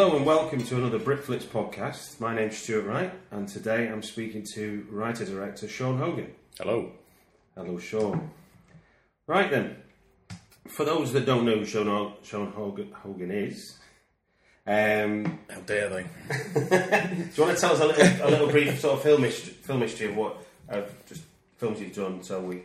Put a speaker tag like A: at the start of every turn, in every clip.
A: Hello and welcome to another Britflicks podcast. My name's Stuart Wright, and today I'm speaking to writer director Sean Hogan.
B: Hello.
A: Hello, Sean. Right then, for those that don't know who Sean, Ho- Sean Hogan, Hogan is, um,
B: How dare they?
A: do you want to tell us a little, a little brief sort of film history, film history of what uh, just films you've done, so we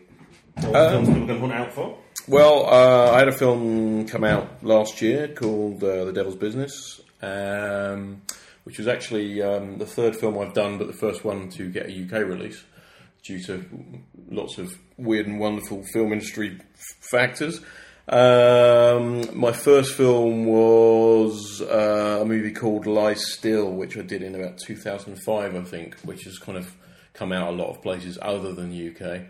A: what films people can hunt out for?
B: Well, uh, I had a film come out last year called uh, The Devil's Business, um, which was actually um, the third film I've done, but the first one to get a UK release due to lots of weird and wonderful film industry f- factors. Um, my first film was uh, a movie called Lie Still, which I did in about 2005, I think, which has kind of come out a lot of places other than UK.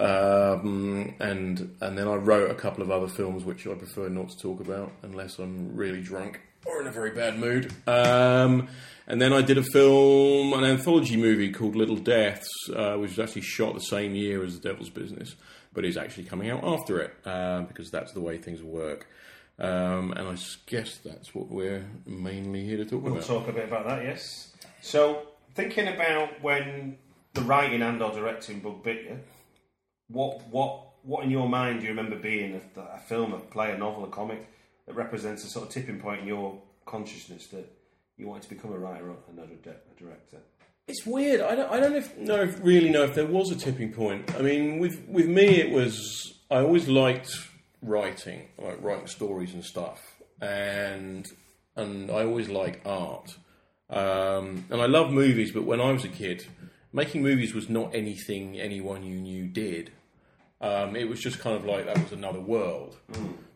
B: Um, and and then I wrote a couple of other films which I prefer not to talk about unless I'm really drunk or in a very bad mood. Um, and then I did a film, an anthology movie called Little Deaths, uh, which was actually shot the same year as The Devil's Business, but is actually coming out after it uh, because that's the way things work. Um, and I guess that's what we're mainly here to talk about.
A: We'll talk a bit about that, yes. So, thinking about when the writing and or directing bug bit you, what what what in your mind do you remember being a, a film, a play, a novel, a comic that represents a sort of tipping point in your consciousness that you wanted to become a writer and not a, di- a director?
B: It's weird. I don't, I don't if, know if, really know if there was a tipping point. I mean, with with me, it was I always liked writing, like writing stories and stuff, and and I always liked art, um, and I love movies. But when I was a kid, making movies was not anything anyone you knew did. Um, it was just kind of like that was another world.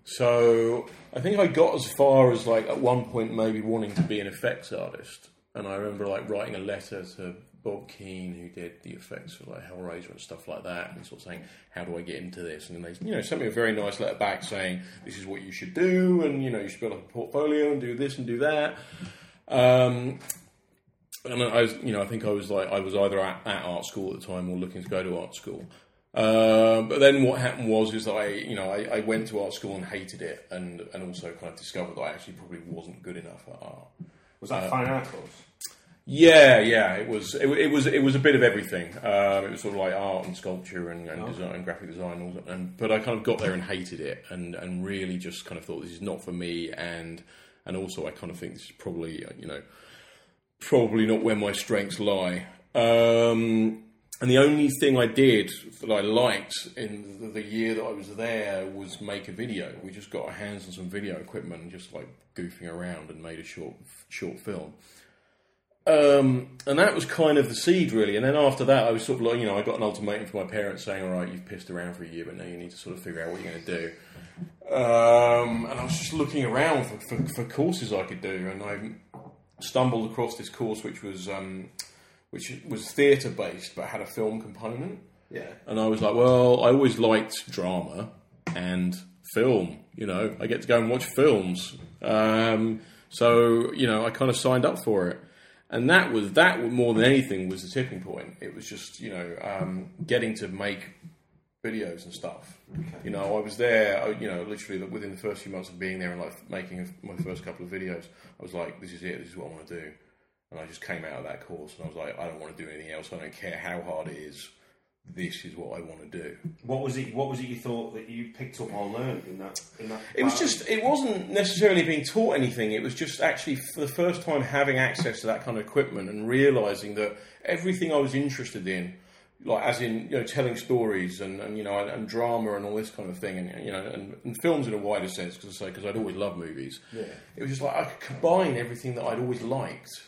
B: So I think I got as far as like at one point maybe wanting to be an effects artist, and I remember like writing a letter to Bob Keen who did the effects for like Hellraiser and stuff like that, and sort of saying how do I get into this, and then they you know sent me a very nice letter back saying this is what you should do, and you know you should build up a portfolio and do this and do that. Um, and I was, you know, I think I was like, I was either at, at art school at the time or looking to go to art school. Um, but then what happened was, is that I, you know, I, I went to art school and hated it, and and also kind of discovered that I actually probably wasn't good enough at art.
A: Was that fine art course?
B: Yeah, yeah, it was, it, it was, it was a bit of everything. Um, it was sort of like art and sculpture and, and design and graphic design, and, all that. and but I kind of got there and hated it, and and really just kind of thought this is not for me, and and also I kind of think this is probably, uh, you know, probably not where my strengths lie. Um, and the only thing I did that I liked in the, year that I was there was make a video. We just got our hands on some video equipment and just like goofing around and made a short short film. Um, and that was kind of the seed, really. And then after that, I was sort of like, you know, I got an ultimatum from my parents saying, "All right, you've pissed around for a year, but now you need to sort of figure out what you're going to do." Um, and I was just looking around for, for, for courses I could do, and I stumbled across this course which was um, which was theatre based but had a film component.
A: Yeah.
B: And I was like, well, I always liked drama and film. You know, I get to go and watch films. Um, so you know, I kind of signed up for it, and that was that more than anything was the tipping point. It was just you know um, getting to make videos and stuff. You know, I was there. I- You know, literally within the first few months of being there and like making my first couple of videos, I was like, this is it. This is what I want to do. And I just came out of that course and I was like, I don't want to do anything else. I don't care how hard it is. This is what I want to do.
A: What was it? What was it you thought that you picked up or learned in that? In that
B: It was just, it wasn't necessarily being taught anything. It was just actually for the first time having access to that kind of equipment and realizing that everything I was interested in, like as in, you know, telling stories and, and you know, and, and drama and all this kind of thing, and, you know, and, and films in a wider sense, because I say, because I'd always loved movies.
A: Yeah.
B: It was just like I could combine everything that I'd always liked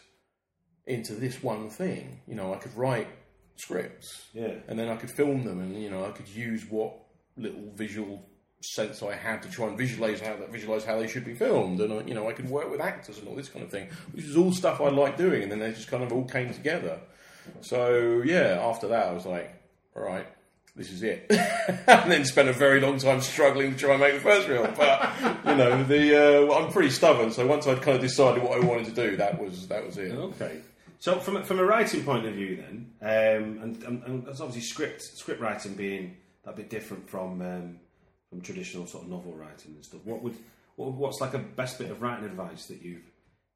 B: into this one thing. You know, I could write scripts
A: Yeah.
B: and then I could film them, and you know, I could use what little visual sense I had to try and visualize how that visualize how they should be filmed, and I, you know, I could work with actors and all this kind of thing, which is all stuff I like doing, and then they just kind of all came together. So yeah, after that, I was like, all right. This is it, and then spent a very long time struggling to try and make the first reel. But you know, the uh, well, I'm pretty stubborn, so once I'd kind of decided what I wanted to do, that was that was it.
A: Okay. So from a- from a writing point of view, then, um, and, and, and there's obviously script script writing being that bit different from um, from traditional sort of novel writing and stuff. What would what, what's like a best bit of writing advice that you've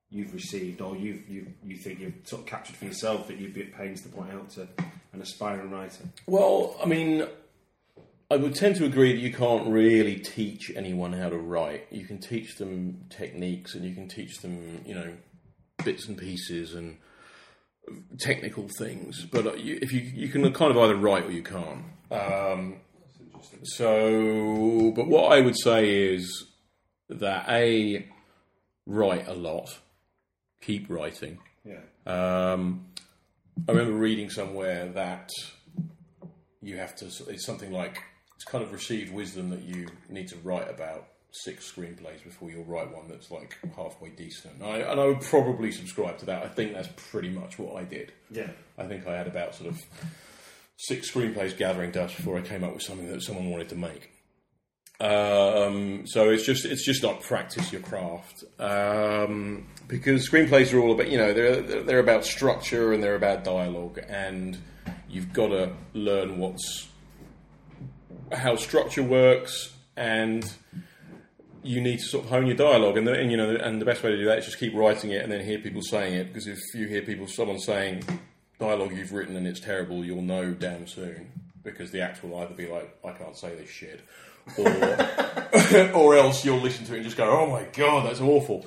A: you've received or you've you you think you've sort of captured for yourself that you'd be at pains to point out to an aspiring writer?
B: Well, I mean, I would tend to agree that you can't really teach anyone how to write. You can teach them techniques and you can teach them, you know, bits and pieces and technical things. But uh, you, if you you can kind of either write or you can't. Um, so, but what I would say is that a write a lot, keep writing.
A: Yeah.
B: Um, I remember reading somewhere that you have to. It's something like it's kind of received wisdom that you need to write about six screenplays before you'll write one that's like halfway decent. And I, and I would probably subscribe to that. I think that's pretty much what I did.
A: Yeah.
B: I think I had about sort of six screenplays gathering dust before I came up with something that someone wanted to make. Um, so it's just it's just like practice your craft um, because screenplays are all about you know they're they're- they're about structure and they're about dialogue and you've got to learn what's how structure works and you need to sort of hone your dialogue and, the, and you know and the best way to do that is just keep writing it and then hear people saying it because if you hear people someone saying dialogue you've written and it's terrible you'll know damn soon because the actor will either be like I can't say this shit or or else you'll listen to it and just go oh my god that's awful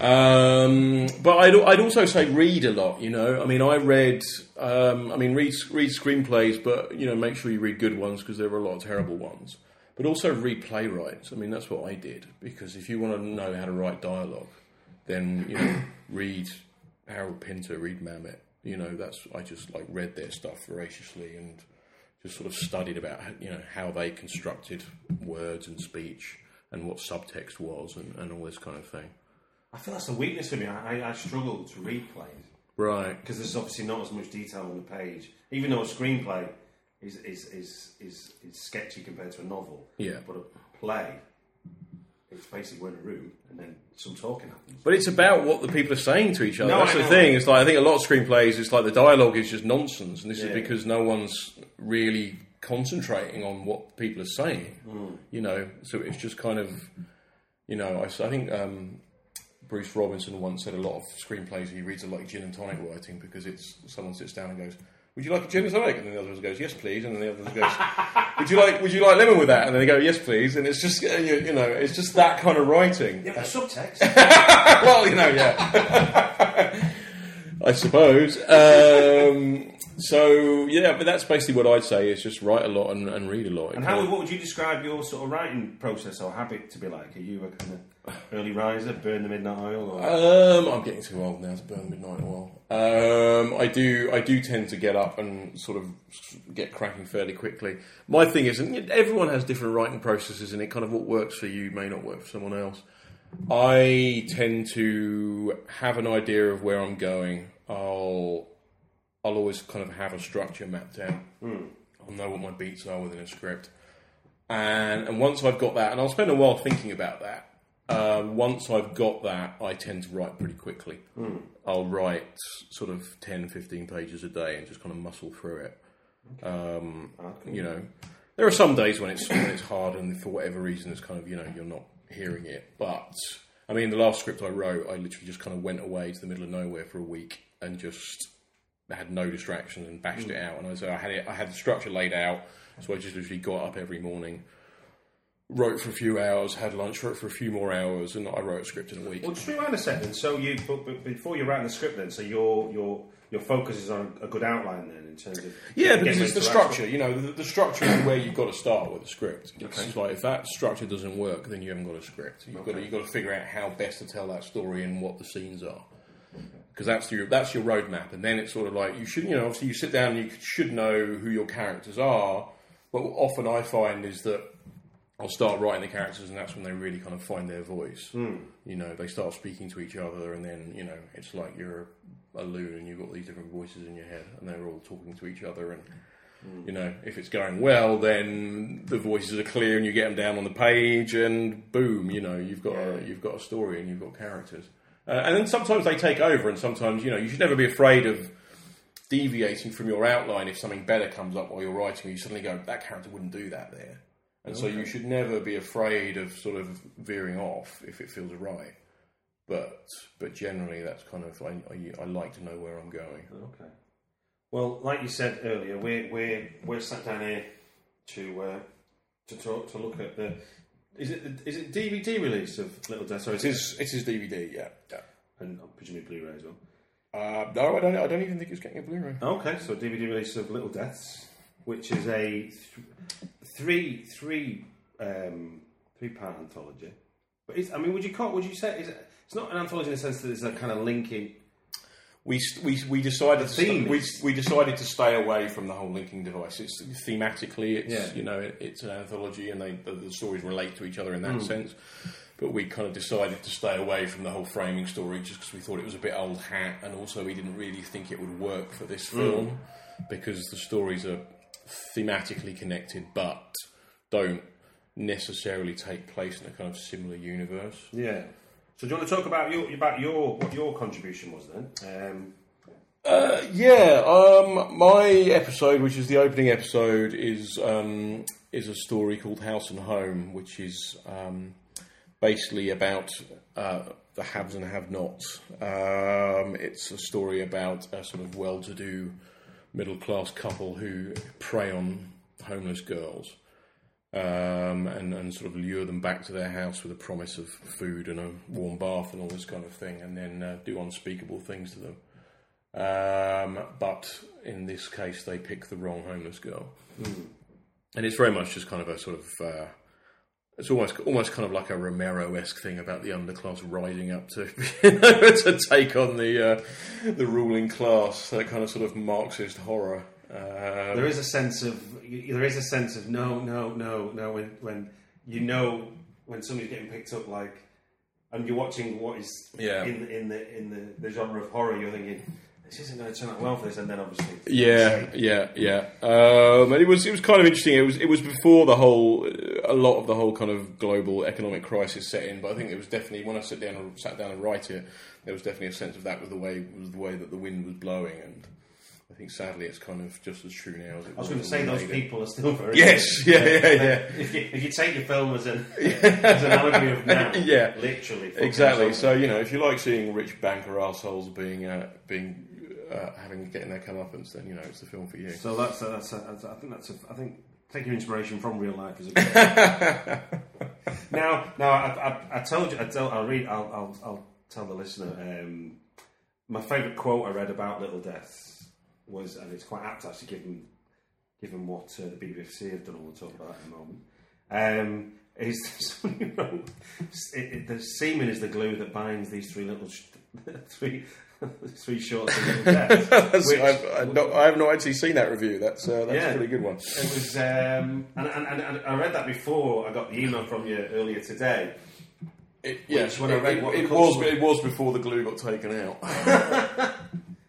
B: um, but I'd, I'd also say read a lot. You know, I mean, I read. Um, I mean, read read screenplays, but you know, make sure you read good ones because there are a lot of terrible ones. But also read playwrights. I mean, that's what I did because if you want to know how to write dialogue, then you know, read Harold Pinter, read Mamet. You know, that's I just like read their stuff voraciously and just sort of studied about you know how they constructed words and speech and what subtext was and, and all this kind of thing.
A: I feel that's a weakness for me. I, I, I struggle to read plays.
B: Right.
A: because there's obviously not as much detail on the page. Even though a screenplay is is is is, is sketchy compared to a novel.
B: Yeah.
A: But a play, it's basically we're in a room and then some talking happens.
B: But it's about what the people are saying to each other.
A: No,
B: That's the thing. It's like I think a lot of screenplays. It's like the dialogue is just nonsense, and this
A: Yeah.
B: is because no one's really concentrating on what people are saying.
A: Hmm.
B: You know, so it's just kind of, you know, I think um, Bruce Robinson once said a lot of screenplays he reads are like gin and tonic writing because it's someone sits down and goes. Would you like a gin and tonic? And then the other one goes, yes, please. And then the other one goes, would you like, would you like lemon with that? And then they go, yes, please. And it's just, uh, you, you know, it's just that kind of writing.
A: Yeah, but subtext.
B: well, you know, yeah. I suppose. Um, so yeah, but that's basically what I'd say is just write a lot and, and read a lot.
A: And how, what would you describe your sort of writing process or habit to be like? Are you a kind of early riser, burn the midnight oil? Or?
B: Um, I'm getting too old now to burn the midnight oil. Um, I do, I do tend to get up and sort of get cracking fairly quickly. My thing is, and everyone has different writing processes, and it kind of what works for you may not work for someone else. I tend to have an idea of where I'm going. I'll, I'll always kind of have a structure mapped out. I'll know what my beats are within a script, and and once I've got that, and I'll spend a while thinking about that. Uh, once I've got that, I tend to write pretty quickly. I'll write sort of 10, 15 pages a day and just kind of muscle through it. Um, You know, there are some days when it's when it's hard, and for whatever reason, it's kind of you know you're not hearing it. But I mean, the last script I wrote, I literally just kind of went away to the middle of nowhere for a week and just had no distractions and bashed it out. And I was, I had it, I had the structure laid out, so I just literally got up every morning, wrote for a few hours, had lunch, wrote for a few more hours, and I wrote a script in a week.
A: Well, just rewind a second. So you, before you're writing the script, then, so your your your focus is on a good outline, then, in terms of
B: Yeah, because it's the structure. You know, the, the structure is where you've got to start with the script. It's like if that structure doesn't work, then you haven't got a script. You've got to, you've got to figure out how best to tell that story and what the scenes are. Because that's your that's your roadmap, and then it's sort of like you should you know obviously you sit down and you should know who your characters are. But what often I find is that I'll start writing the characters, and that's when they really kind of find their voice. You know, they start speaking to each other, and then you know it's like you're a loon and you've got these different voices in your head, and they're all talking to each other. And you know, if it's going well, then the voices are clear, and you get them down on the page, and boom, you know, you've got a, you've got a story and you've got characters. Uh, and then sometimes they take over, and sometimes you know you should never be afraid of deviating from your outline if something better comes up while you're writing. You suddenly go, that character wouldn't do that there. And so you should never be afraid of sort of veering off if it feels right. But but generally, that's kind of I, I, I like to know where I'm going.
A: Okay. Well, like you said earlier, we're we're we're sat down here to uh, to talk to look at the. Is it is it DVD release of Little Death? Or is
B: It is it is DVD, yeah. yeah.
A: and presumably Blu-ray as well.
B: Uh, no, I don't. I don't even think it's getting a Blu-ray.
A: Okay, so DVD release of Little Deaths, which is a th- three three um, three part anthology. But it's, I mean, would you call would you say is it, it's not an anthology in the sense that there's a kind of linking?
B: We, we, we decided
A: The
B: to st- we, we decided to stay away from the whole linking device. It's thematically, it's
A: Yeah.
B: you know, it, it's an anthology, and they the, the stories relate to each other in that
A: Hmm.
B: sense. But we kind of decided to stay away from the whole framing story just because we thought it was a bit old hat, and also we didn't really think it would work for this
A: Hmm.
B: film because the stories are thematically connected, but don't necessarily take place in a kind of similar universe.
A: Yeah. So do you want to talk about your about your what your contribution was then? Um,
B: Yeah, um, my episode, which is the opening episode, is um, is a story called House and Home, which is um, basically about uh, the haves and have-nots. Um, it's a story about a sort of well-to-do middle-class couple who prey on homeless girls. Um, and, and sort of lure them back to their house with a promise of food and a warm bath and all this kind of thing, and then uh, do unspeakable things to them. Um, but in this case, they pick the wrong homeless girl, and it's very much just kind of a sort of. Uh, it's almost almost kind of like a Romero esque thing about the underclass rising up to you know, to take on the uh, the ruling class. That kind of sort of Marxist horror. Um,
A: there is a sense of there is a sense of no, no, no, no. When when you know when somebody's getting picked up, like, and you're watching what is
B: Yeah.
A: in in the in the, the genre of horror, you're thinking this isn't going to turn out well for this, and then obviously
B: Yeah, yeah, yeah. Um, and it was it was kind of interesting. It was it was before the whole a lot of the whole kind of global economic crisis set in. But I think it was definitely when I sat down and sat down and write it, there was definitely a sense of that with the way was the way that the wind was blowing. And I think sadly it's kind of just as true now as it
A: I was
B: was.
A: going to say those
B: made it.
A: people are still very
B: Yes, yeah, yeah, yeah.
A: If you, if you take your film as an as an allegory of now,
B: Yeah.
A: literally,
B: Exactly. So you know, if you like seeing rich banker assholes being uh, being uh, having getting their comeuppance, then you know it's the film for you.
A: So that's a, that's, a, that's a, I think that's a, I think taking inspiration from real life is a now, now I, I, I told you I tell, I'll read I'll, I'll, I'll tell the listener um, my favourite quote I read about Little Deaths was, and it's quite apt actually, given given what uh, the BBC have done, and we'll talk about in a moment. Um, is somebody wrote, it, it, the semen is the glue that binds these three little sh- three three shorts and little which-
B: I've, I've not, I have not actually seen that review. That's uh, that's
A: Yeah.
B: a pretty good one.
A: It was, um, and, and, and, and I read that before I got the email from you earlier today.
B: It, yes,
A: when I read
B: it-
A: what
B: it was.
A: was-
B: It was before the glue got taken out.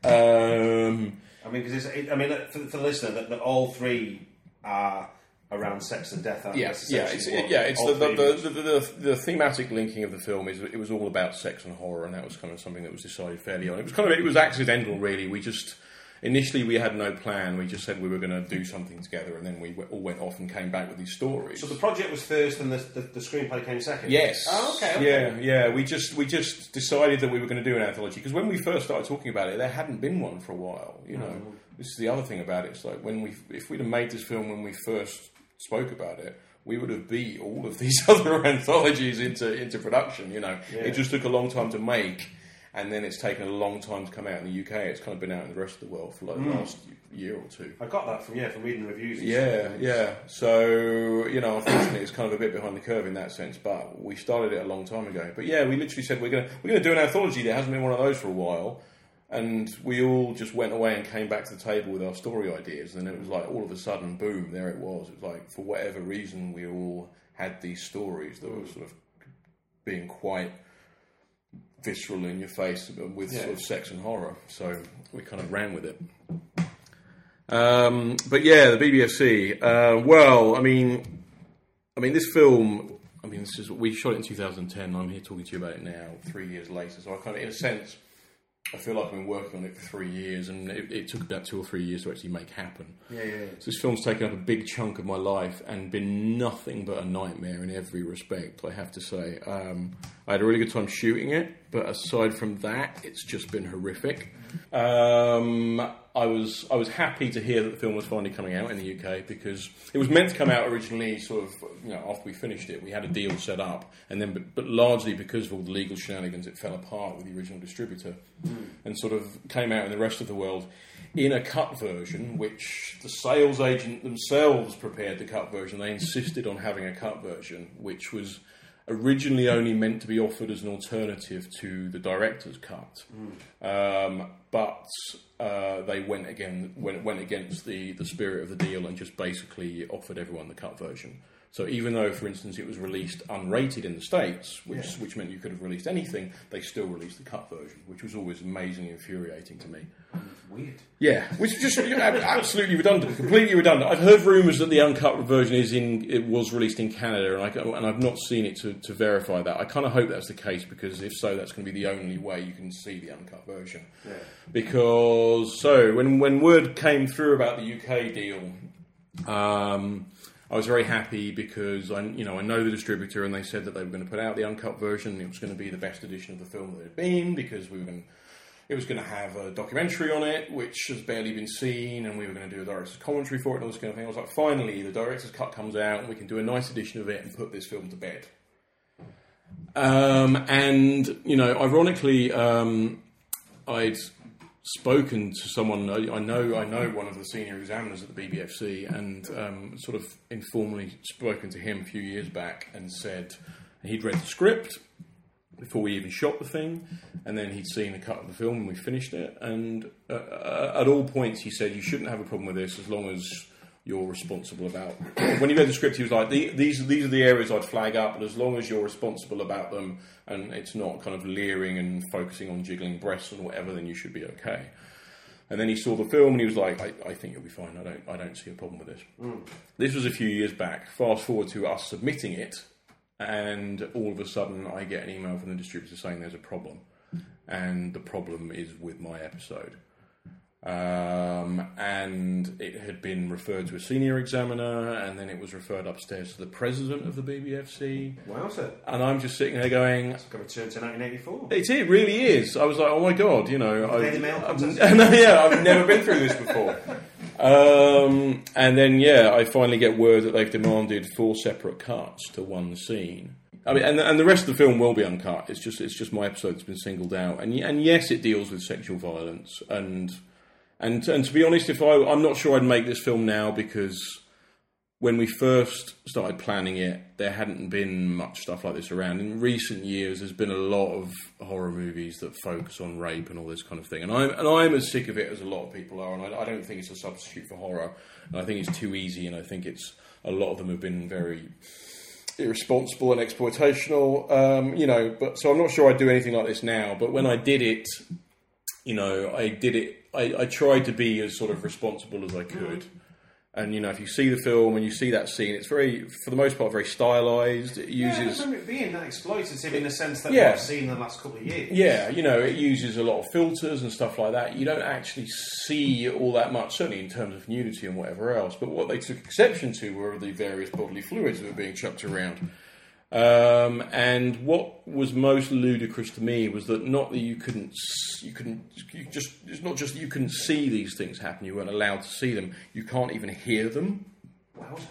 B: um,
A: I mean, because I mean, for, for the listener, that, that all three are around sex and death.
B: yeah, yeah, it's, it, yeah. It's the the, the, the, the, the thematic linking of the film is it was all about sex and horror, and that was kind of something that was decided fairly on. It was kind of it was accidental, really. We just initially we had no plan. We just said we were going to do something together, and then we w- all went off and came back with these stories.
A: So the project was first, and the, the, the screenplay came second.
B: Yes.
A: Oh, okay. okay.
B: Yeah, yeah. We just we just decided that we were going to do an anthology because when we first started talking about it, there hadn't been one for a while. You know,
A: Mm-hmm.
B: this is the other thing about it. It's like when we if we'd have made this film when we first spoke about it. We would have beat all of these other anthologies into into production. You know,
A: Yeah.
B: it just took a long time to make, and then it's taken a long time to come out in the UK. It's kind of been out in the rest of the world for like
A: Mm.
B: the last year or two.
A: I got that from yeah from reading reviews. and
B: Yeah,
A: stuff.
B: yeah. So you know, unfortunately, it's kind of a bit behind the curve in that sense. But we started it a long time ago. But yeah, we literally said we're gonna we're gonna do an anthology. There hasn't been one of those for a while, and we all just went away and came back to the table with our story ideas. And it was like all of a sudden, boom, there it was. It was like for whatever reason, we all had these stories that were sort of being quite visceral in your face with
A: Yeah.
B: sort of sex and horror. So we kind of ran with it. Um, but yeah, the BBFC. Uh, well, I mean, I mean, this film. I mean, this is we shot it in 2010. I'm here talking to you about it now, three years later. So I kind of, in a sense, I feel like I've been working on it for three years, and it, it took about two or three years to actually make happen.
A: yeah, yeah.
B: So this film's taken up a big chunk of my life and been nothing but a nightmare in every respect. I have to say, um, I had a really good time shooting it, but aside from that, it's just been horrific. Um, I was I was happy to hear that the film was finally coming out in the UK because it was meant to come out originally, sort of you know after we finished it. We had a deal set up, and then but, but largely because of all the legal shenanigans, it fell apart with the original distributor, and sort of came out in the rest of the world in a cut version, which the sales agent themselves prepared the cut version. They insisted on having a cut version, which was originally only meant to be offered as an alternative to the director's cut. Um, but uh, they went again went, went against the, the spirit of the deal and just basically offered everyone the cut version. So even though, for instance, it was released unrated in the states, which which meant you could have released anything, they still released the cut version, which was always amazingly infuriating to me.
A: Weird.
B: Yeah, which is just you know, absolutely redundant, completely redundant. I've heard rumours that the uncut version is in it was released in Canada, and I and I've not seen it to, to verify that. I kind of hope that's the case because if so, that's going to be the only way you can see the uncut version.
A: Yeah.
B: Because so when when word came through about the UK deal, um, I was very happy because I you know I know the distributor and they said that they were going to put out the uncut version. It was going to be the best edition of the film that had been because we were going. It was going to have a documentary on it, which has barely been seen, and we were going to do a director's commentary for it and all this kind of thing. I was like, finally, the director's cut comes out, and we can do a nice edition of it and put this film to bed. Um, and you know, ironically, um, I'd spoken to someone I know. I know one of the senior examiners at the BBFC, and um, sort of informally spoken to him a few years back, and said he'd read the script before we even shot the thing, and then he'd seen a cut of the film and we finished it. And uh, uh, at all points, he said you shouldn't have a problem with this as long as you're responsible about. when he read the script, he was like, "These these are the areas I'd flag up, but as long as you're responsible about them and it's not kind of leering and focusing on jiggling breasts and whatever, then you should be okay." And then he saw the film and he was like, I, I think you'll be fine. I don't, I don't see a problem with this. Hmm. This was a few years back. Fast forward to us submitting it, and all of a sudden I get an email from the distributor saying there's a problem. And the problem is with my episode. Um, and it had been referred to a senior examiner, and then it was referred upstairs to the president of the BBFC.
A: Wow, sir.
B: And I'm just sitting there going,
A: Got a return to 1984.
B: it, it really is. I was like, oh my god, you know, I,
A: Mail
B: I've,
A: contest?
B: no, yeah, I've never been through this before. Um, and then yeah, I finally get word that they've demanded four separate cuts to one scene. I mean, and, and the rest of the film will be uncut. It's just it's just my episode that's been singled out. And and yes, it deals with sexual violence and And and to be honest, if I I'm not sure I'd make this film now because when we first started planning it, there hadn't been much stuff like this around. In recent years, there's been a lot of horror movies that focus on rape and all this kind of thing. And I'm and I'm as sick of it as a lot of people are. And I, I don't think it's a substitute for horror. And I think it's too easy. And I think it's a lot of them have been very irresponsible and exploitational. Um, you know, but so I'm not sure I'd do anything like this now. But when I did it, you know, I did it. I, I tried to be as sort of responsible as I could. And you know, if you see the film and you see that scene, it's very, for the most part, very stylized. It
A: Yeah, I
B: uses,
A: remember it being that exploitative in the sense that
B: Yeah.
A: I've seen in the last couple of years.
B: yeah, you know, it uses a lot of filters and stuff like that. You don't actually see all that much, certainly in terms of nudity and whatever else. But what they took exception to were the various bodily fluids that were being chucked around. Um, and what was most ludicrous to me was that not that you couldn't, you couldn't, you just, it's not just that you couldn't see these things happen, you weren't allowed to see them, you can't even hear them.
A: Wowza.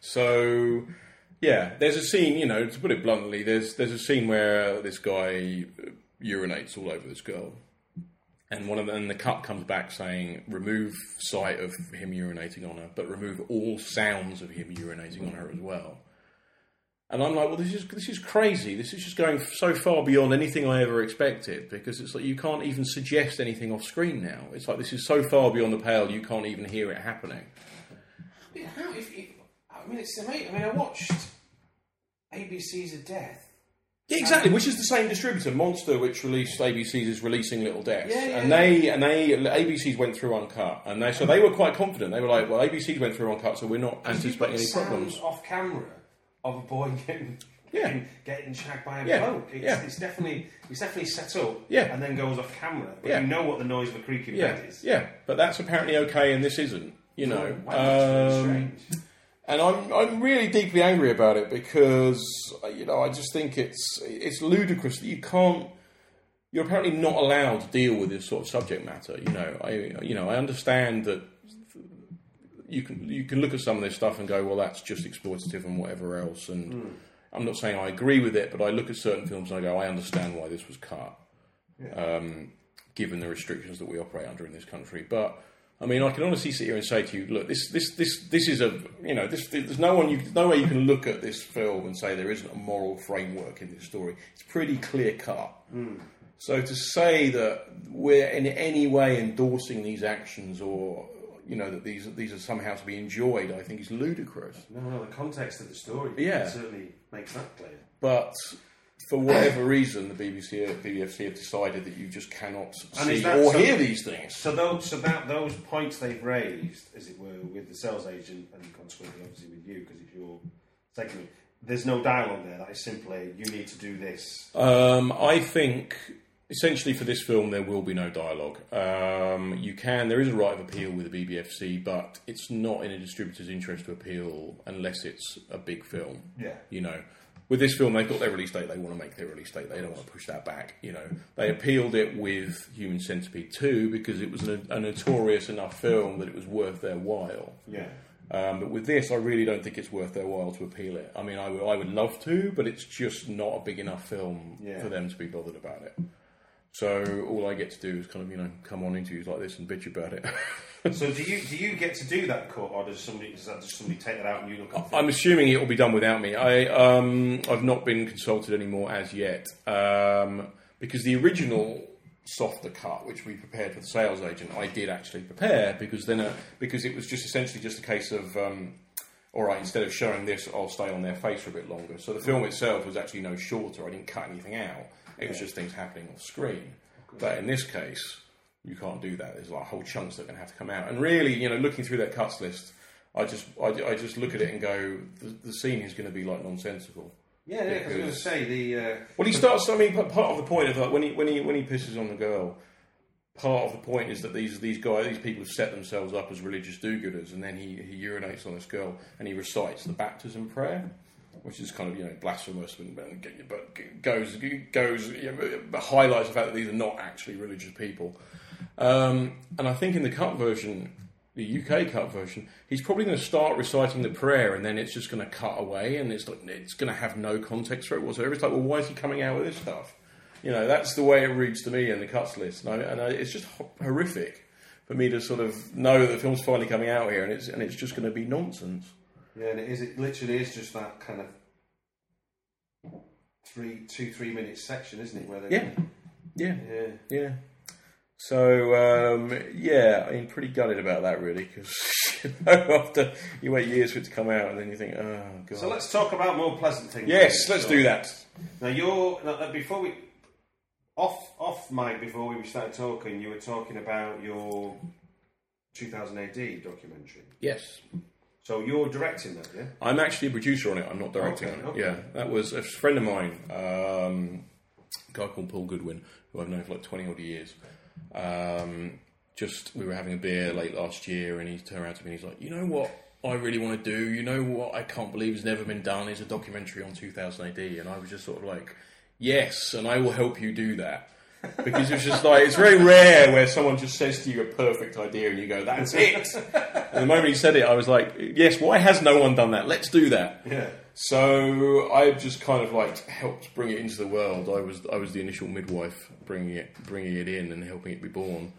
B: So, yeah, there's a scene. You know, to put it bluntly, there's there's a scene where this guy uh, urinates all over this girl, and one of them, and the cut comes back saying, "Remove sight of him urinating on her, but remove all sounds of him urinating on her as well." And I'm like, well, this is this is crazy. This is just going so far beyond anything I ever expected because it's like you can't even suggest anything off screen now. It's like this is so far beyond the pale you can't even hear it happening.
A: Yeah, how, if, if, I mean, it's amazing. I mean, I watched ABC's of Death.
B: Yeah, exactly. Which is the same distributor, Monster, which released ABC's is releasing Little Deaths,
A: Yeah, yeah,
B: and they and they ABC's went through uncut, and they so they were quite confident. They were like, "Well, ABC's went through uncut, so we're not anticipating any problems."
A: off camera of a boy getting
B: Yeah.
A: getting, getting shagged by a
B: Yeah,
A: bloke. It's,
B: yeah.
A: it's definitely it's definitely set up.
B: Yeah.
A: and then goes off camera. But
B: Yeah.
A: you know what the noise of a creaking
B: Yeah,
A: bed is.
B: yeah, but that's apparently okay, and this isn't. You know,
A: Wow,
B: Um, and I'm I'm really deeply angry about it because you know I just think it's it's ludicrous that you can't. You're apparently not allowed to deal with this sort of subject matter. You know, I you know I understand that you can you can look at some of this stuff and go, well, that's just exploitative and whatever else. And I'm not saying I agree with it, but I look at certain films and I go, I understand why this was cut, um, given the restrictions that we operate under in this country. But I mean, I can honestly sit here and say to you, look, this this this this is a you know this there's no one you no way you can look at this film and say there isn't a moral framework in this story. It's pretty clear cut. So to say that we're in any way endorsing these actions or you know that these these are somehow to be enjoyed, I think is ludicrous.
A: No, no, the context of the story
B: Yeah.
A: certainly makes that clear.
B: But for whatever reason, the BBC BBFC have decided that you just cannot
A: And
B: see
A: that
B: or
A: so-
B: hear these things.
A: So those, so that those points they've raised, as it were, with the sales agent and consequently obviously with you, because it's your segment. There's no dialogue there. That is simply you need to do this.
B: Um, I think essentially for this film there will be no dialogue. Um, you can there is a right of appeal with the BBFC, but it's not in a distributor's interest to appeal unless it's a big film.
A: Yeah.
B: You know, with this film they've got their release date. They want to make their release date. They don't want to push that back. You know, they appealed it with Human Centipede two because it was a, a notorious enough film that it was worth their while.
A: Yeah.
B: Um, but with this, I really don't think it's worth their while to appeal it. I mean, I would, I would love to, but it's just not a big enough film
A: Yeah.
B: for them to be bothered about it. So all I get to do is kind of, you know, come on interviews like this and bitch about it.
A: So do you do you get to do that cut, or does somebody does that just somebody take that out and you look at?
B: I'm assuming it will be done without me. I, um, I've not been consulted anymore as yet um, because the original softer cut, which we prepared for the sales agent, I did actually prepare because then uh, because it was just essentially just a case of. Um, all right, instead of showing this, I'll stay on their face for a bit longer. So the film itself was actually no shorter. I didn't cut anything out. It was just things happening off screen. But in this case, you can't do that. There's like whole chunks that are going to have to come out. And really, you know, looking through that cuts list, I just I, I just look at it and go, the, the scene is going to be like nonsensical.
A: yeah, yeah. 'cause I was going to say the. Uh,
B: Well, he starts. I mean, p- part of the point of that when he when he when he pisses on the girl, part of the point is that these these guys, these people have set themselves up as religious do-gooders, and then he, he urinates on this girl and he recites the baptism prayer, which is kind of you know blasphemous, and, and goes goes you know, highlights the fact that these are not actually religious people. Um, and I think in the cut version. The UK cut version, he's probably going to start reciting the prayer, and then it's just going to cut away, and it's like, it's going to have no context for it whatsoever. It's like, well, why is he coming out with this stuff? You know, that's the way it reads to me in the cuts list, and, I, and I, it's just horrific for me to sort of know that the film's finally coming out here, and it's and it's just going to be nonsense.
A: Yeah, and it is. It literally is just that kind of three, two, three minute section, isn't it? Where they
B: Yeah, yeah,
A: yeah.
B: yeah. So um, yeah, I mean, pretty gutted about that really, because you know, after you wait years for it to come out, and then you think, oh god.
A: So let's talk about more pleasant things.
B: yes,
A: then.
B: let's
A: So-
B: do that.
A: Now you're now, uh, before we off off mic before we started talking, you were talking about your 2000 AD documentary.
B: Yes.
A: So you're directing that, yeah?
B: I'm actually a producer on it. I'm not directing
A: Okay,
B: it.
A: okay.
B: Yeah, that was a friend of mine, um, a guy called Paul Goodwin, who I've known for like 20 odd years. Um, just we were having a beer late last year, and he turned around to me and he's like, "You know what? I really want to do. You know what? I can't believe has never been done. Is a documentary on 2000 AD." And I was just sort of like, "Yes, and I will help you do that." Because it's just like it's very rare where someone just says to you a perfect idea and you go, "That's it." and the moment he said it, I was like, "Yes, why has no one done that? Let's do that."
A: Yeah.
B: So I've just kind of like helped bring it into the world. I was I was the initial midwife, bringing it bringing it in and helping it be born.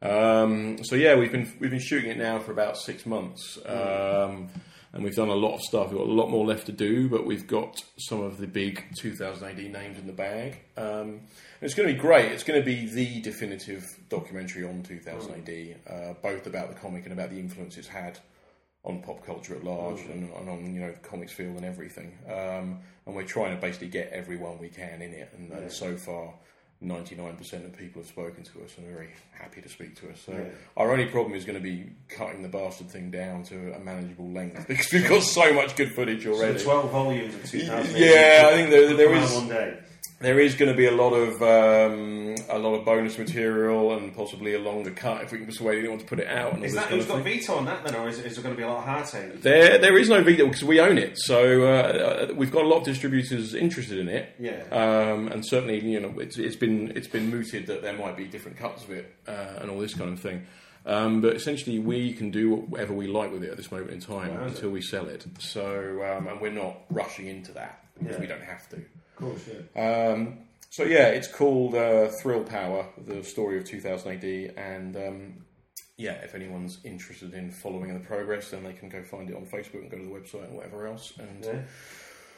B: Um, so yeah, we've been we've been shooting it now for about six months, um, and we've done a lot of stuff. We've got a lot more left to do, but we've got some of the big 2000 AD names in the bag. Um, it's going to be great. It's going to be the definitive documentary on 2000 AD, uh, both about the comic and about the influence it's had on pop culture at large and, and on you know the comics field and everything. Um, and we're trying to basically get everyone we can in it. And, and so far, 99% of people have spoken to us and are very happy to speak to us. So our only problem is going to be cutting the bastard thing down to a manageable length because we've got so much good footage
A: So
B: already.
A: 12 volumes of 2000
B: Yeah, I think there- there is-
A: one day.
B: There is going to be a lot of um, a lot of bonus material and possibly a longer cut if we can persuade anyone to put it out. And
A: Is that who's got
B: thing.
A: veto on that then, or is, is there going to be a lot of heartache?
B: There, there is no veto because we own it. So uh, we've got a lot of distributors interested in it.
A: Yeah.
B: Um, and certainly, you know, it's, it's been it's been mooted that there might be different cuts of it uh, and all this kind of thing. Um, but essentially, we can do whatever we like with it at this moment in time
A: Wow.
B: until we sell it. So, um, and we're not rushing into that because
A: Yeah.
B: we don't have to.
A: Course, yeah.
B: Um, so yeah, it's called uh, Thrill Power: The Story of 2000 AD, and um, yeah, if anyone's interested in following the progress, then they can go find it on Facebook and go to the website and whatever else. And
A: Yeah.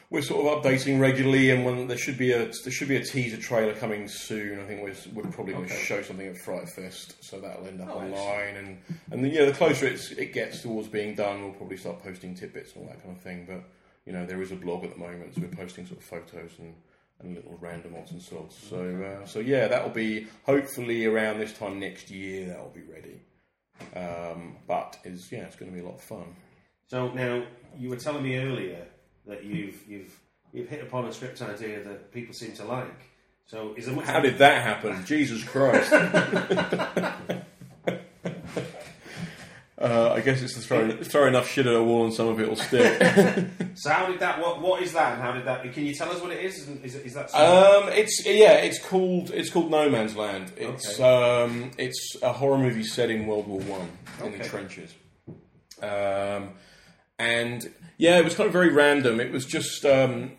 B: we're sort of updating regularly, and when there should be a there should be a teaser trailer coming soon. I think we're, we're probably going to
A: Okay.
B: show something at Fright Fest, so that'll end up
A: Oh,
B: online. And and then, yeah, the closer it's, it gets towards being done, we'll probably start posting tidbits and all that kind of thing. But you know, there is a blog at the moment, so we're posting sort of photos and. And little random odds and sods. So, uh, so yeah, that'll be hopefully around this time next year. That'll be ready. Um, but is yeah, it's going to be a lot of fun.
A: So now you were telling me earlier that you've you've you've hit upon a script idea that people seem to like. So is there much?
B: How did that happen? Jesus Christ! Uh, I guess it's to throw, throw enough shit at a wall and some of it will stick.
A: So how did that? What what is that? And how did that? Can you tell us what it is? Is, is that? something-
B: um, it's yeah, it's called it's called No Man's Land. It's um, it's a horror movie set in World War One in the
A: Okay.
B: trenches. Um, and yeah, it was kind of very random. It was just um,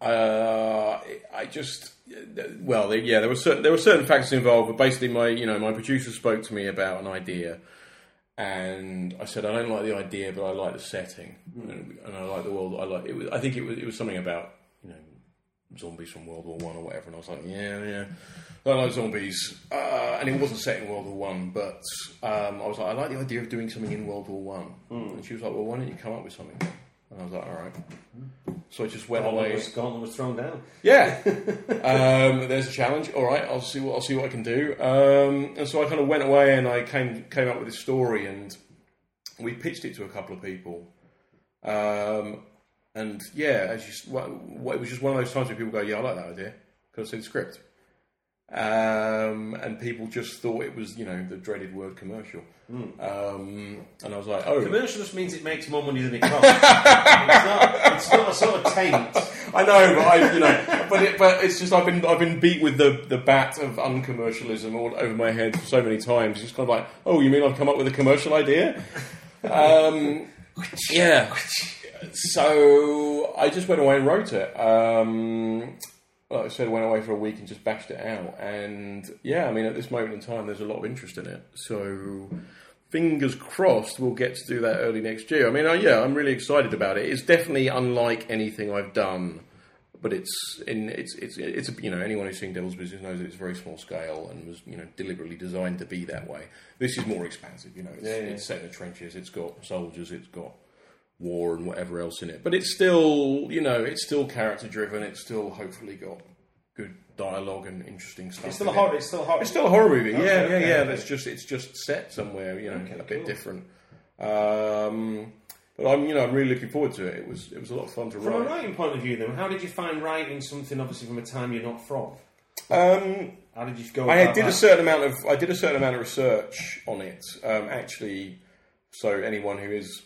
B: uh, I just well, yeah, there were certain there were certain factors involved, but basically, my you know my producer spoke to me about an idea, and I said I don't like the idea, but I like the setting, and, and I like the world. I like it. Was, I think it was it was something about you know zombies from World War One or whatever, and I was like, yeah, yeah, I like zombies, uh, and it wasn't set in World War One, but um, I was like, I like the idea of doing something in World War One, and she was like, well, why don't you come up with something? And I was like, all right. So I just went
A: Gauntlet
B: away.
A: was, gauntlet was thrown down.
B: Yeah, um, there's a challenge. All right, I'll see what I'll see what I can do. Um, and so I kind of went away and I came came up with this story and we pitched it to a couple of people. Um, and yeah, as you, well, it was just one of those times where people go, "Yeah, I like that idea," because it's the script. Um, and people just thought it was, you know, the dreaded word commercial. Um, and I was like, "Oh,
A: Commercial just means it makes more money than it costs. it's, not, it's not a sort of taint.
B: I know, but I, you know, but it, but it's just I've been I've been beat with the, the bat of uncommercialism all over my head so many times. It's kind of like, oh, you mean I've come up with a commercial idea? Um, yeah. So I just went away and wrote it. Um, like I said, went away for a week and just bashed it out. And yeah, I mean, at this moment in time, there's a lot of interest in it. So fingers crossed, we'll get to do that early next year. I mean, yeah, I'm really excited about it. It's definitely unlike anything I've done. But it's in it's it's it's you know anyone who's seen Devil's Business knows that it's very small scale and was you know deliberately designed to be that way. This is more expansive, you know. It's, it's set in the trenches. It's got soldiers. It's got war and whatever else in it. But it's still, you know, it's still character driven. It's still hopefully got good dialogue and interesting stuff.
A: It's still a
B: in it.
A: horror. It's still a horror.
B: It's still a horror movie.
A: Okay,
B: yeah, yeah,
A: okay,
B: yeah. That's just it's just set somewhere, you know, a bit
A: cool.
B: different. Um, but I'm, you know, I'm really looking forward to it. It was it was a lot of fun to write.
A: From a writing point of view, then, how did you find writing something obviously from a time you're not from?
B: Um,
A: How did you go?
B: I did a certain amount of I did a certain amount of research on it. Um, actually, so anyone who is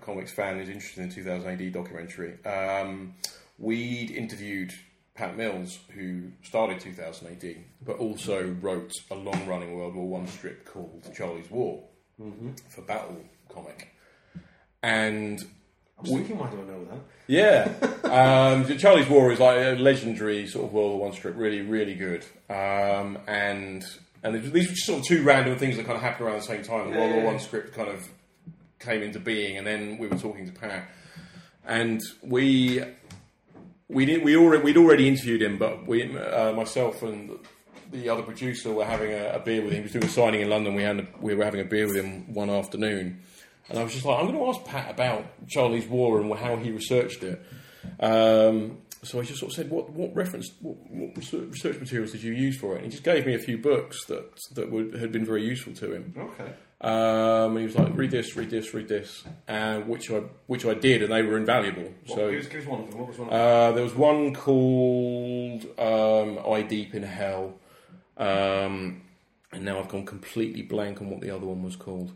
B: a comics fan is interested in the 2000 AD documentary. Um, we'd interviewed Pat Mills, who started 2000 AD, but also wrote a long-running World War One strip called Charley's War for Battle comic, and
A: I was thinking, why do I know that?
B: yeah, um, Charley's War is like a legendary sort of World War One strip, really, really good. Um, and and these were just sort of two random things that kind of happened around the same time. The World War One script kind of came into being, and then we were talking to Pat, and we we did we already we'd already interviewed him, but we uh, myself and the other producer were having a, a beer with him. He was doing a signing in London. We had a, we were having a beer with him one afternoon, and I was just like, I'm going to ask Pat about Charley's War and how he researched it. Um, so I just sort of said, what what reference, what, what research materials did you use for it? And he just gave me a few books that that would, had been very useful to him.
A: Okay.
B: Um, and he was like, read this, read this, read this, and which I which I did, and they were invaluable.
A: So
B: So
A: give, us, give us one of them. What was one of them?
B: uh, there was one called um, "Eye Deep in Hell," um, and now I've gone completely blank on what the other one was called.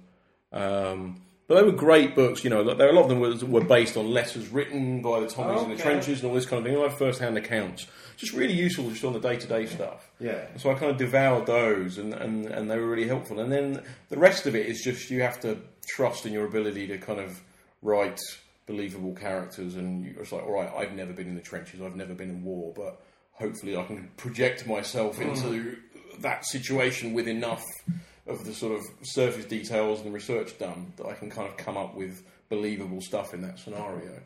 B: Um, but they were great books, you know. There a lot of them were, were based on letters written by the Tommies in the trenches and all this kind of thing. Like first-hand accounts, just really useful just on the day-to-day stuff.
A: Yeah.
B: So I kind of devoured those, and, and, and they were really helpful. And then the rest of it is just you have to trust in your ability to kind of write believable characters. And you, it's like, all right, I've never been in the trenches, I've never been in war, but hopefully I can project myself hmm. into that situation with enough of the sort of surface details and research done that I can kind of come up with believable stuff in that scenario.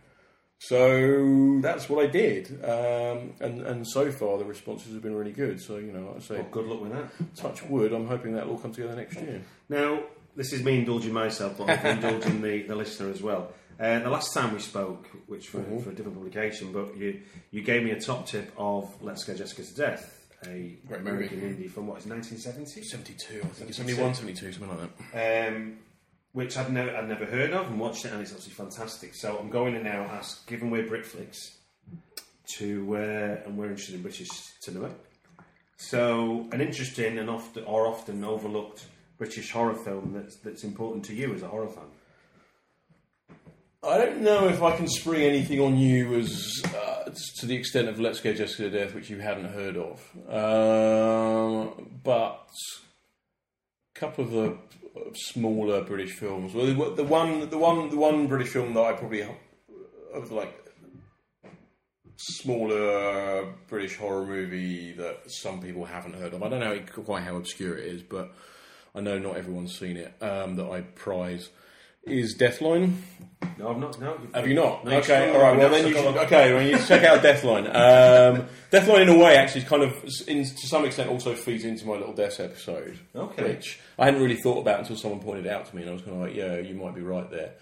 B: So that's what I did, um, and and so far the responses have been really good. So you know, I say,
A: Well, good luck with that.
B: touch wood. I'm hoping that will all come together next year.
A: Now, this is me indulging myself, but I'm indulging the, the listener as well. Uh, the last time we spoke, which for,
B: Mm-hmm.
A: for a different publication, but you you gave me a top tip of Let's Scare Jessica to Death, a
B: Great movie.
A: American indie from what is 1970?
B: 72, I think it's 71, 72, something like that.
A: um, which I'd, never I'd never heard of and watched it, and it's absolutely fantastic. So I'm going to now ask, given we're Britflicks, to uh, and we're interested in British cinema. So an interesting and often or often overlooked British horror film that's that's important to you as a horror fan.
B: I don't know if I can spring anything on you as uh, to the extent of Let's Scare Jessica to Death, which you hadn't heard of. Um, but a couple of the smaller British films. Well, the one, the one, the one British film that I probably of like smaller British horror movie that some people haven't heard of. I don't know quite how obscure it is, but I know not everyone's seen it. Um, that I prize is Deathline.
A: No, I've not. No,
B: Have you not?
A: No,
B: okay, all right. Well, then you should. Okay, well, you should check out Deathline. Um, Deathline, in a way, actually, kind of, in, to some extent, also feeds into my little death episode.
A: Okay.
B: Which I hadn't really thought about until someone pointed it out to me, and I was kind of like, "Yeah, you might be right there."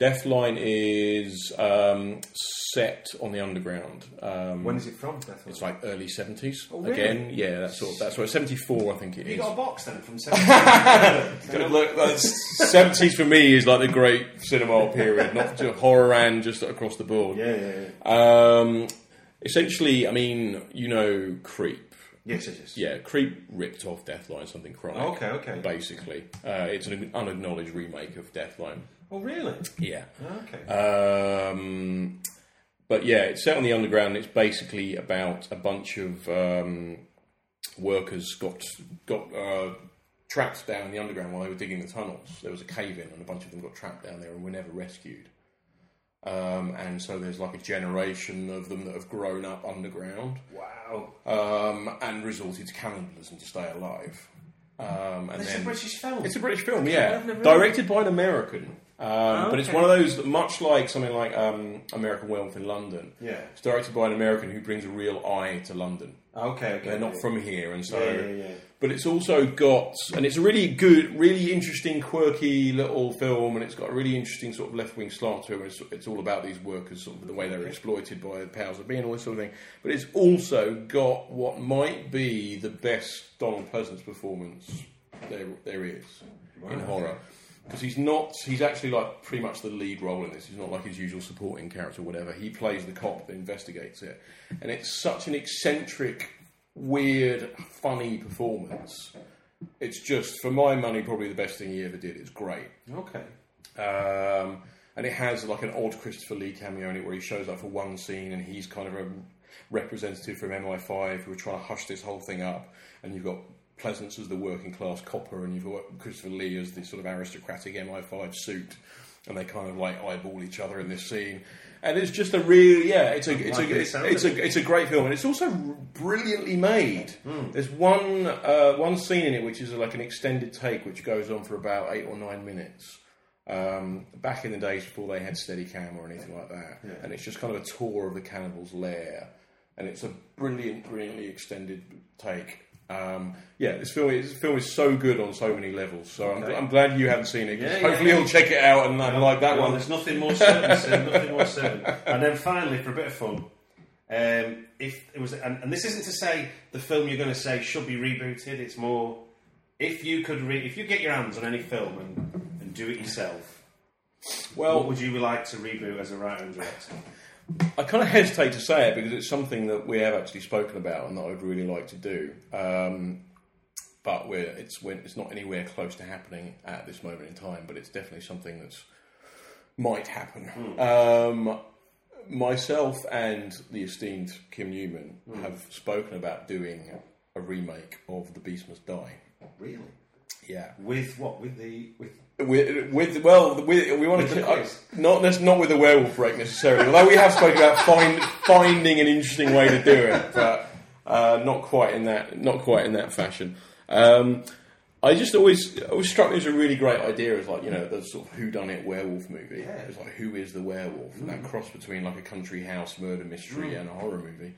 B: Deathline is um, set on the underground. Um,
A: When is it from? Death
B: it's like early seventies.
A: Oh, really?
B: Again, yeah, that's sort of, that's right. Seventy four, I think it
A: you
B: is.
A: got a box then from 70?
B: Good look, seventies for me is like the great cinema period, not just horror and just across the board.
A: yeah, yeah, yeah.
B: Um, essentially, I mean, you know, Creep.
A: Yes, yes, yes.
B: Yeah, Creep ripped off Deathline, something chronic.
A: Okay, okay.
B: Basically, uh, it's an unacknowledged remake of Deathline.
A: Oh, really?
B: Yeah.
A: Okay.
B: Um, but yeah, it's set on the underground. It's basically about a bunch of um, workers got got uh, trapped down in the underground while they were digging the tunnels. There was a cave in, and a bunch of them got trapped down there and were never rescued. Um, and so there's like a generation of them that have grown up underground
A: Wow.
B: um, and resorted to cannibalism to stay alive. Um, and
A: It's
B: then,
A: a British film.
B: It's a British film, yeah. Directed by an American. Um,
A: Oh,
B: But it's one of those, that much like something like um, American Werewolf in London.
A: Yeah.
B: It's directed by an American who brings a real eye to London.
A: Okay, okay.
B: They're not from here, and so.
A: Yeah, yeah, yeah.
B: But it's also got, and it's a really good, really interesting, quirky little film, and it's got a really interesting sort of left wing slant to it. It's, it's all about these workers, sort of the way they're exploited by the powers that be, and all this sort of thing. But it's also got what might be the best Donald Pleasence performance there there is in horror. Because he's not, he's actually like pretty much the lead role in this. He's not like his usual supporting character or whatever. He plays the cop that investigates it. And it's such an eccentric, weird, funny performance. It's just, for my money, probably the best thing he ever did. It's great.
A: Okay.
B: Um, and it has like an odd Christopher Lee cameo in it where he shows up for one scene and he's kind of a representative from MI5 who are trying to hush this whole thing up. And you've got Pleasence as the working class copper and you've got Christopher Lee as the sort of aristocratic MI5 suit. And they kind of like eyeball each other in this scene. And it's just a real, yeah, it's a, it's a, it's, it's a, it's a great film, and it's also brilliantly made. There's one uh, one scene in it which is like an extended take, which goes on for about eight or nine minutes. Um, back in the days before they had Steadicam or anything like that, and it's just kind of a tour of the cannibals' lair, and it's a brilliant, brilliantly extended take. Um, yeah, this film is this film is so good on so many levels. So I'm, I'm glad you haven't seen it.
A: Yeah,
B: hopefully
A: yeah.
B: you'll check it out and, and like that
A: Well,
B: one.
A: There's nothing more certain. Nothing more certain. And then finally, for a bit of fun, um, if it was, and, and this isn't to say the film you're going to say should be rebooted. It's more if you could, re- if you get your hands on any film and, and do it yourself.
B: Well,
A: what would you like to reboot as a writer and director?
B: I kind of hesitate to say it because it's something that we have actually spoken about and that I'd really like to do. Um, but we're, it's when it's not anywhere close to happening at this moment in time. But it's definitely something that's might happen. Um, myself and the esteemed Kim Newman have spoken about doing a remake of The Beast Must Die.
A: Really?
B: Yeah,
A: With what? With the with
B: with, with well, with, we want to uh, not not with the werewolf break necessarily. Although we have spoken about find, finding an interesting way to do it, but uh, not quite in that not quite in that fashion. Um, I just always it always struck me as a really great idea as like you know the sort of who done it werewolf movie.
A: Yeah.
B: It's like who is the werewolf? And that cross between like a country house murder mystery and a horror movie.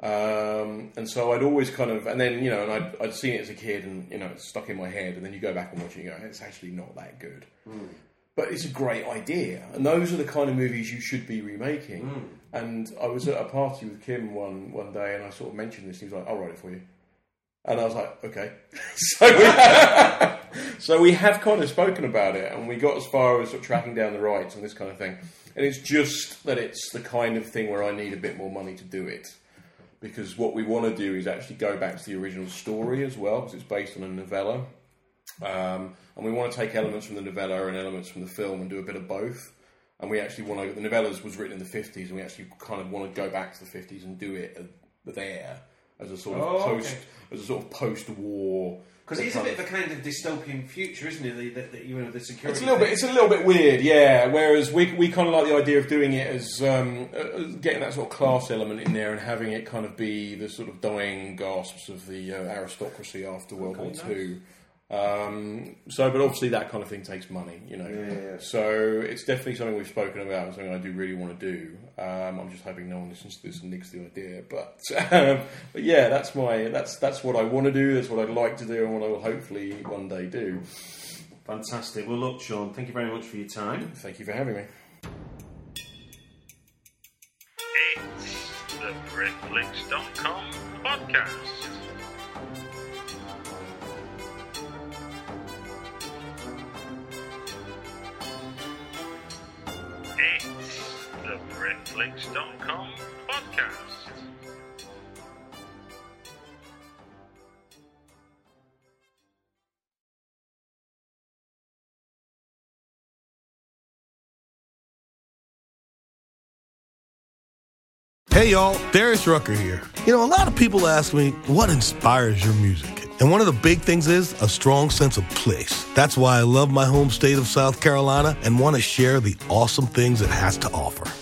B: Um, and so I'd always kind of, and then you know, and I'd, I'd seen it as a kid, and you know, it's stuck in my head. And then you go back and watch it, and you go, it's actually not that good. But it's a great idea, and those are the kind of movies you should be remaking. And I was at a party with Kim one one day, and I sort of mentioned this. And he was like, "I'll write it for you," and I was like, "Okay." so we, so we have kind of spoken about it, and we got as far as sort of tracking down the rights and this kind of thing. And it's just that it's the kind of thing where I need a bit more money to do it because what we want to do is actually go back to the original story as well, because it's based on a novella. Um, and we want to take elements from the novella and elements from the film and do a bit of both. And we actually want to. The novellas was written in the fifties, and we actually kind of want to go back to the fifties and do it uh, there as a sort of
A: Oh, okay.
B: post, as a sort of post-war.
A: Because it is a bit of a kind of dystopian future, isn't it? The, the, the, you know, the security.
B: It's a little bit. It's a little bit weird, yeah. Whereas we we kind of like the idea of doing it as um, uh, getting that sort of class element in there and having it kind of be the sort of dying gasps of the uh, aristocracy after World War Two. Um, so, but obviously that kind of thing takes money, you know.
A: Yeah, yeah.
B: So it's definitely something we've spoken about and something I do really want to do. Um, I'm just hoping no one listens to this and nicks the idea. But um, but yeah, that's my that's that's what I want to do. That's what I'd like to do, and what I will hopefully one day do.
A: Fantastic. Well, look, Sean, thank you very much for your time.
B: Thank you for having me.
C: It's the Britflicks.com podcast. Britflicks.com podcast.
D: Hey y'all, Darius Rucker here. You know, a lot of people ask me, what inspires your music? And one of the big things is a strong sense of place. That's why I love my home state of South Carolina and want to share the awesome things it has to offer.